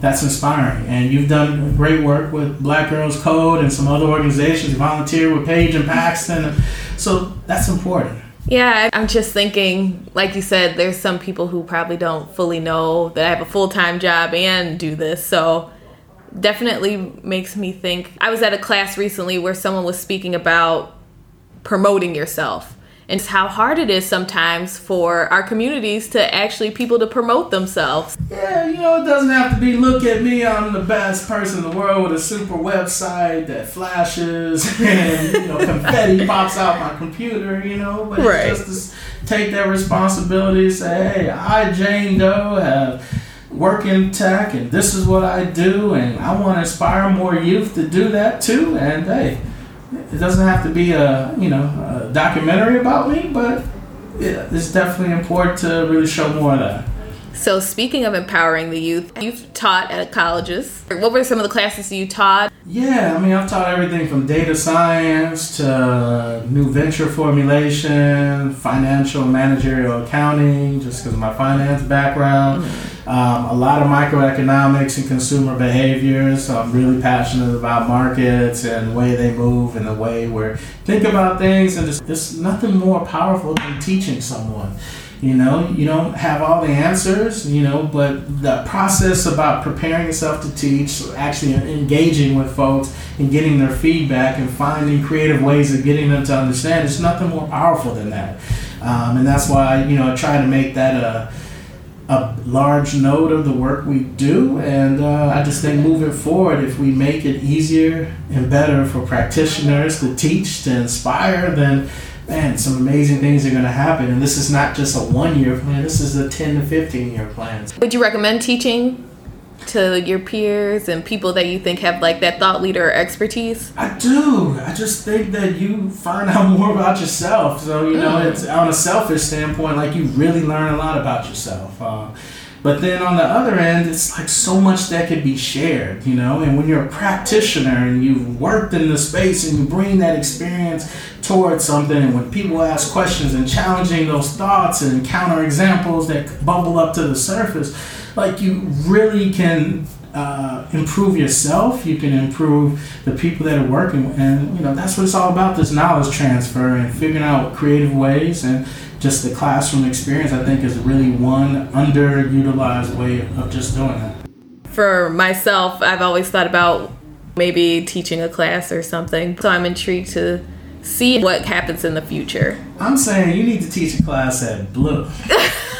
That's inspiring and you've done great work with black girls code and some other organizations you volunteer with Page and Paxton. So that's important yeah, I'm just thinking, like you said, there's some people who probably don't fully know that I have a full time job and do this. So definitely makes me think. I was at a class recently where someone was speaking about promoting yourself and how hard it is sometimes for our communities to actually people to promote themselves. Yeah, you know, it doesn't have to be look at me, I'm the best person in the world with a super website that flashes and you know confetti pops out my computer, you know, but right. just to take that responsibility and say, hey, I Jane Doe have work in tech and this is what I do and I want to inspire more youth to do that too and hey it doesn't have to be a you know a documentary about me, but it's definitely important to really show more of that. So speaking of empowering the youth, you've taught at colleges. What were some of the classes you taught? Yeah, I mean I've taught everything from data science to new venture formulation, financial managerial accounting, just because of my finance background. Mm-hmm um, a lot of microeconomics and consumer behaviors. I'm really passionate about markets and the way they move and the way we think about things. And there's nothing more powerful than teaching someone. You know, you don't have all the answers, you know, but the process about preparing yourself to teach, actually engaging with folks and getting their feedback and finding creative ways of getting them to understand, it's nothing more powerful than that. Um, and that's why, you know, I try to make that a, a large note of the work we do. And uh, I just think moving forward, if we make it easier and better for practitioners to teach, to inspire, then man, some amazing things are going to happen. And this is not just a one year plan, this is a 10 to 15 year plan. Would you recommend teaching to your peers and people that you think have like that thought leader expertise? I do. I just think that you find out more about yourself. So, you know, mm. it's on a selfish standpoint, like you really learn a lot about yourself. Uh, but then on the other end, it's like so much that could be shared, you know. And when you're a practitioner and you've worked in the space and you bring that experience towards something, and when people ask questions and challenging those thoughts and counter examples that bubble up to the surface, like you really can uh, improve yourself. You can improve the people that are working, and you know that's what it's all about. This knowledge transfer and figuring out creative ways and just the classroom experience, I think, is really one underutilized way of just doing that. For myself, I've always thought about maybe teaching a class or something. So I'm intrigued to see what happens in the future. I'm saying you need to teach a class at Blue.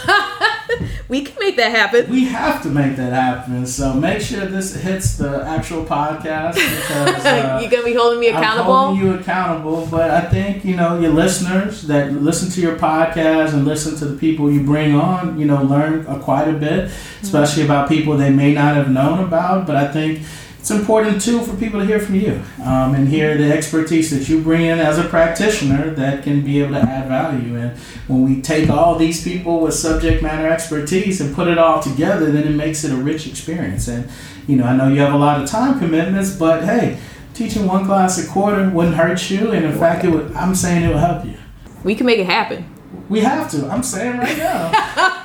we can make that happen. We have to make that happen. So make sure this hits the actual podcast because uh, you're gonna be holding me accountable. I'm holding you accountable, but I think you know your listeners that listen to your podcast and listen to the people you bring on, you know, learn quite a bit, especially mm-hmm. about people they may not have known about. But I think it's important too for people to hear from you um, and hear the expertise that you bring in as a practitioner that can be able to add value. And when we take all these people with subject matter expertise and put it all together, then it makes it a rich experience. And you know, I know you have a lot of time commitments, but hey, teaching one class a quarter wouldn't hurt you, and in fact, it would. I'm saying it will help you. We can make it happen. We have to. I'm saying right now.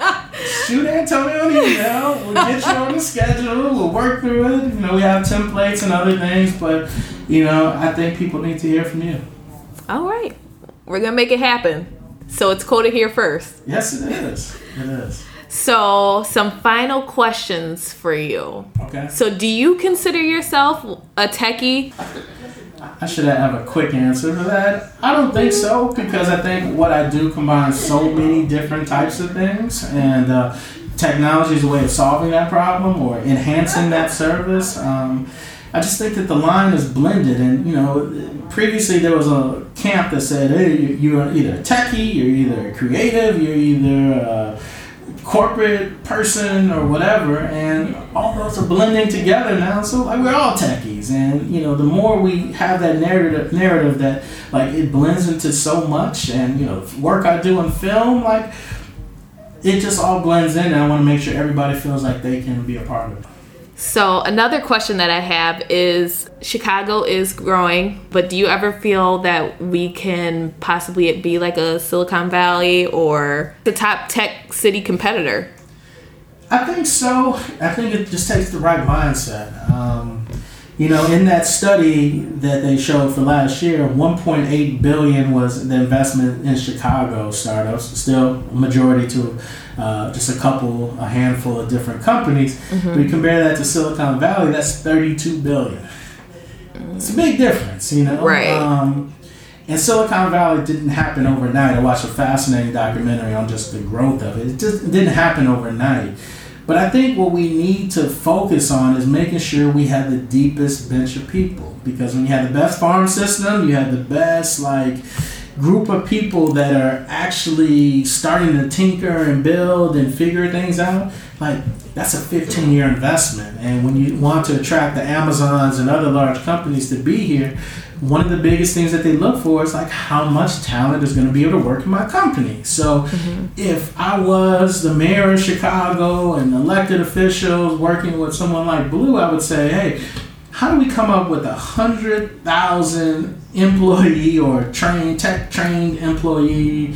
Shoot Antonio an email. We'll get you on the schedule. We'll work through it. You know, we have templates and other things, but you know, I think people need to hear from you. All right, we're gonna make it happen. So it's quoted here first. Yes, it is. It is. So, some final questions for you. Okay. So, do you consider yourself a techie? I should have a quick answer for that. I don't think so because I think what I do combines so many different types of things, and uh, technology is a way of solving that problem or enhancing that service. Um, I just think that the line is blended, and you know, previously there was a camp that said, "Hey, you're either techie, you're either creative, you're either." Uh, corporate person or whatever, and all those are blending together now. So like we're all techies, and you know the more we have that narrative narrative that like it blends into so much, and you know work I do in film, like it just all blends in, and I want to make sure everybody feels like they can be a part of it. So, another question that I have is Chicago is growing, but do you ever feel that we can possibly be like a Silicon Valley or the top tech city competitor? I think so. I think it just takes the right mindset. Um, you know, in that study that they showed for last year, 1.8 billion was the investment in Chicago startups. Still, a majority to uh, just a couple, a handful of different companies. Mm-hmm. We compare that to Silicon Valley, that's 32 billion. It's a big difference, you know. Right. Um, and Silicon Valley didn't happen overnight. I watched a fascinating documentary on just the growth of it. It just didn't happen overnight. But I think what we need to focus on is making sure we have the deepest bench of people. Because when you have the best farm system, you have the best like group of people that are actually starting to tinker and build and figure things out, like that's a 15 year investment. And when you want to attract the Amazons and other large companies to be here, one of the biggest things that they look for is like how much talent is going to be able to work in my company. So mm-hmm. if I was the mayor of Chicago and elected officials working with someone like Blue, I would say, hey, how do we come up with a hundred thousand employee or trained tech trained employee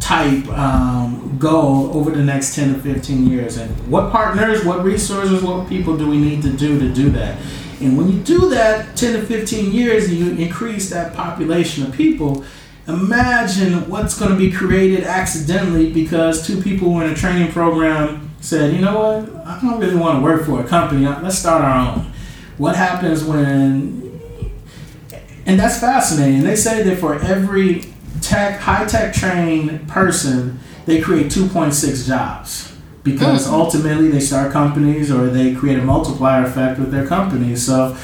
type um, goal over the next 10 to 15 years? And what partners what resources what people do we need to do to do that? And when you do that 10 to 15 years and you increase that population of people imagine what's going to be created accidentally because two people who were in a training program said you know what? I don't really want to work for a company. Let's start our own what happens when and that's fascinating they say that for every tech, high tech trained person, they create 2.6 jobs because mm-hmm. ultimately they start companies or they create a multiplier effect with their companies. So,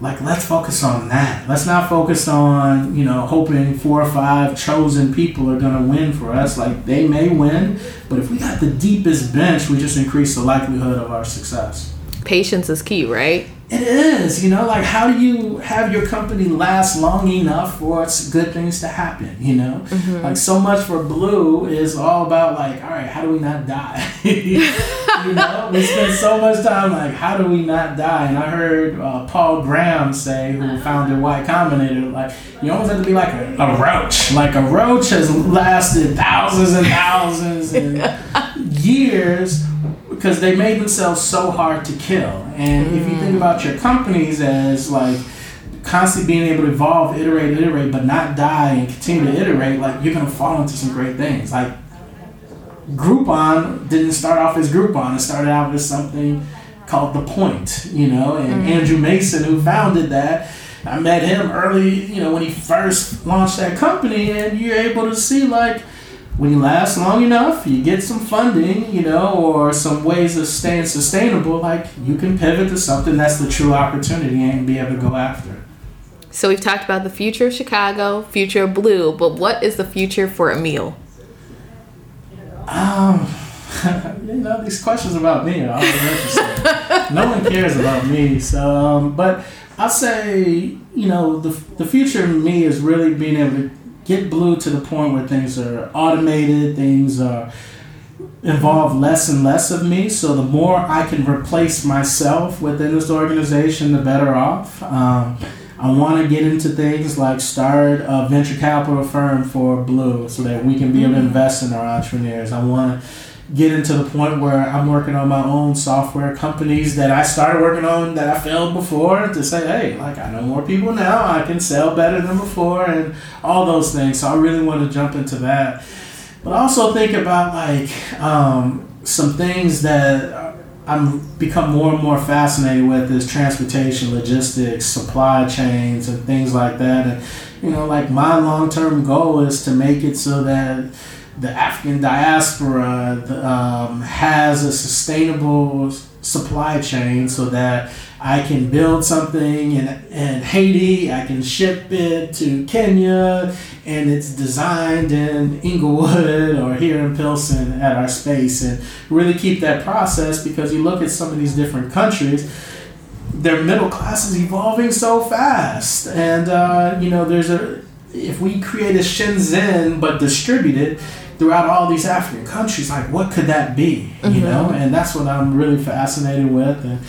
like, let's focus on that. Let's not focus on, you know, hoping four or five chosen people are going to win for us. Like, they may win, but if we got the deepest bench, we just increase the likelihood of our success. Patience is key, right? It is, you know, like how do you have your company last long enough for good things to happen, you know? Mm-hmm. Like so much for Blue is all about like, all right, how do we not die? you know, we spend so much time like, how do we not die? And I heard uh, Paul Graham say, who founded Y Combinator, like you almost have to be like a, a roach. Like a roach has lasted thousands and thousands and years because they made themselves so hard to kill. And mm. if you think about your companies as like constantly being able to evolve, iterate, iterate, but not die and continue to iterate, like you're gonna fall into some great things. Like Groupon didn't start off as Groupon; it started out as something called The Point, you know. And mm. Andrew Mason, who founded that, I met him early, you know, when he first launched that company, and you're able to see like when you last long enough, you get some funding, you know, or some ways of staying sustainable, like you can pivot to something that's the true opportunity and be able to go after. So we've talked about the future of Chicago, future of Blue, but what is the future for Emile? Um, you know, these questions about me are always interesting. no one cares about me, so um, but I'll say, you know, the the future of me is really being able to get blue to the point where things are automated, things are involve less and less of me. So the more I can replace myself within this organization, the better off. Um, I want to get into things like start a venture capital firm for Blue so that we can be able to mm-hmm. invest in our entrepreneurs. I want to get to the point where I'm working on my own software companies that I started working on that I failed before to say, hey, like I know more people now, I can sell better than before, and all those things. So I really want to jump into that. But also think about like um, some things that I'm become more and more fascinated with is transportation, logistics, supply chains, and things like that. And you know, like my long term goal is to make it so that the African diaspora um, has a sustainable supply chain so that I can build something in, in Haiti, I can ship it to Kenya, and it's designed in Inglewood or here in Pilsen at our space, and really keep that process because you look at some of these different countries. Their middle class is evolving so fast, and uh, you know there's a if we create a Shenzhen but distribute it, throughout all these African countries. Like, what could that be? Mm-hmm. You know, and that's what I'm really fascinated with. And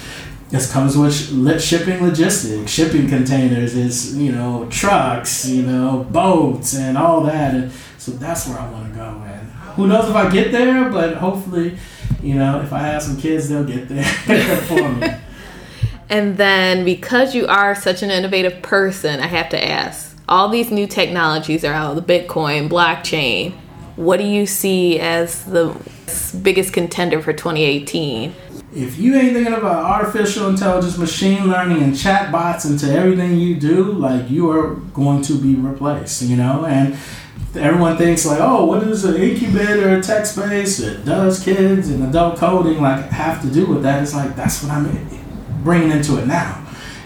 this comes with shipping logistics, shipping containers. It's you know trucks, you know boats, and all that. And so that's where I want to go. And who knows if I get there, but hopefully, you know, if I have some kids, they'll get there for me. And then because you are such an innovative person, I have to ask all these new technologies are out the Bitcoin, blockchain what do you see as the biggest contender for 2018? If you ain't thinking about artificial intelligence, machine learning, and chatbots into everything you do, like you are going to be replaced, you know? And everyone thinks like, oh, what does an incubator, a tech space, it does kids and adult coding like have to do with that? It's like that's what I'm bringing into it now.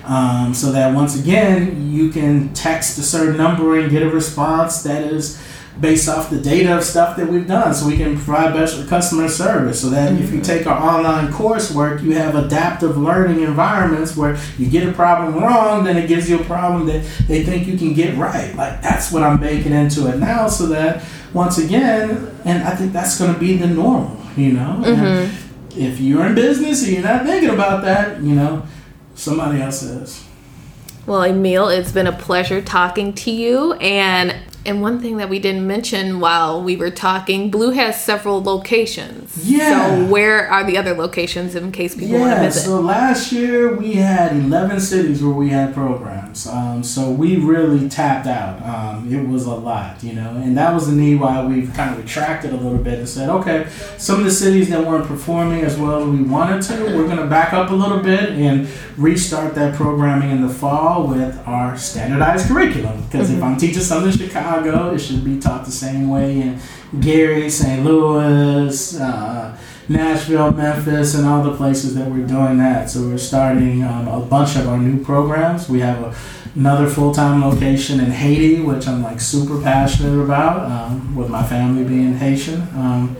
Um, so that once again you can text a certain number and get a response that is based off the data of stuff that we've done so we can provide better customer service so that mm-hmm. if you mm-hmm. take our online coursework you have adaptive learning environments where you get a problem wrong then it gives you a problem that they think you can get right like that's what i'm baking into it now so that once again and i think that's going to be the normal you know mm-hmm. if you're in business and you're not thinking about that you know somebody else is well emile it's been a pleasure talking to you and And one thing that we didn't mention while we were talking, Blue has several locations. Yeah. So where are the other locations in case people want to Yeah, visit? so last year we had 11 cities where we had programs. Um, so we really tapped out. Um, it was a lot, you know, and that was the need why we've kind of retracted a little bit and said, okay, some of the cities that weren't performing as well as we wanted to, we're going to back up a little bit and restart that programming in the fall with our standardized curriculum. Because if I'm teaching something in Chicago, it should be taught the same way in Gary, St. Louis, uh, Nashville, Memphis, and all the places that we're doing that. So we're starting um, a bunch of our new programs. We have a, another full-time location in Haiti, which I'm like super passionate about, um, with my family being Haitian. Um,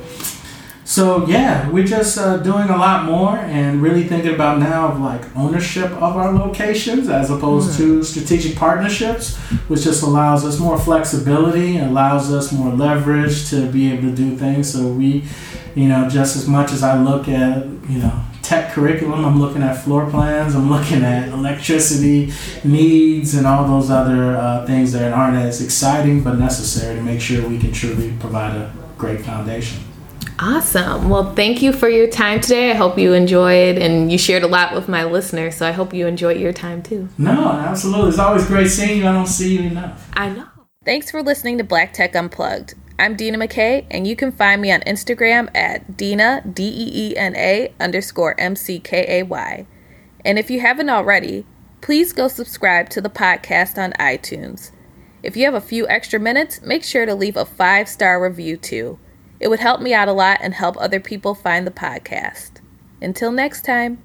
so yeah, we're just uh, doing a lot more and really thinking about now of like ownership of our locations as opposed to strategic partnerships, which just allows us more flexibility, allows us more leverage to be able to do things. So we, you know, just as much as I look at you know tech curriculum, I'm looking at floor plans, I'm looking at electricity needs and all those other uh, things that aren't as exciting but necessary to make sure we can truly provide a great foundation. Awesome. Well, thank you for your time today. I hope you enjoyed and you shared a lot with my listeners. So I hope you enjoyed your time too. No, absolutely. It's always great seeing you. I don't see you enough. I know. Thanks for listening to Black Tech Unplugged. I'm Deena McKay, and you can find me on Instagram at Deena, D E E N A underscore M C K A Y. And if you haven't already, please go subscribe to the podcast on iTunes. If you have a few extra minutes, make sure to leave a five star review too. It would help me out a lot and help other people find the podcast. Until next time.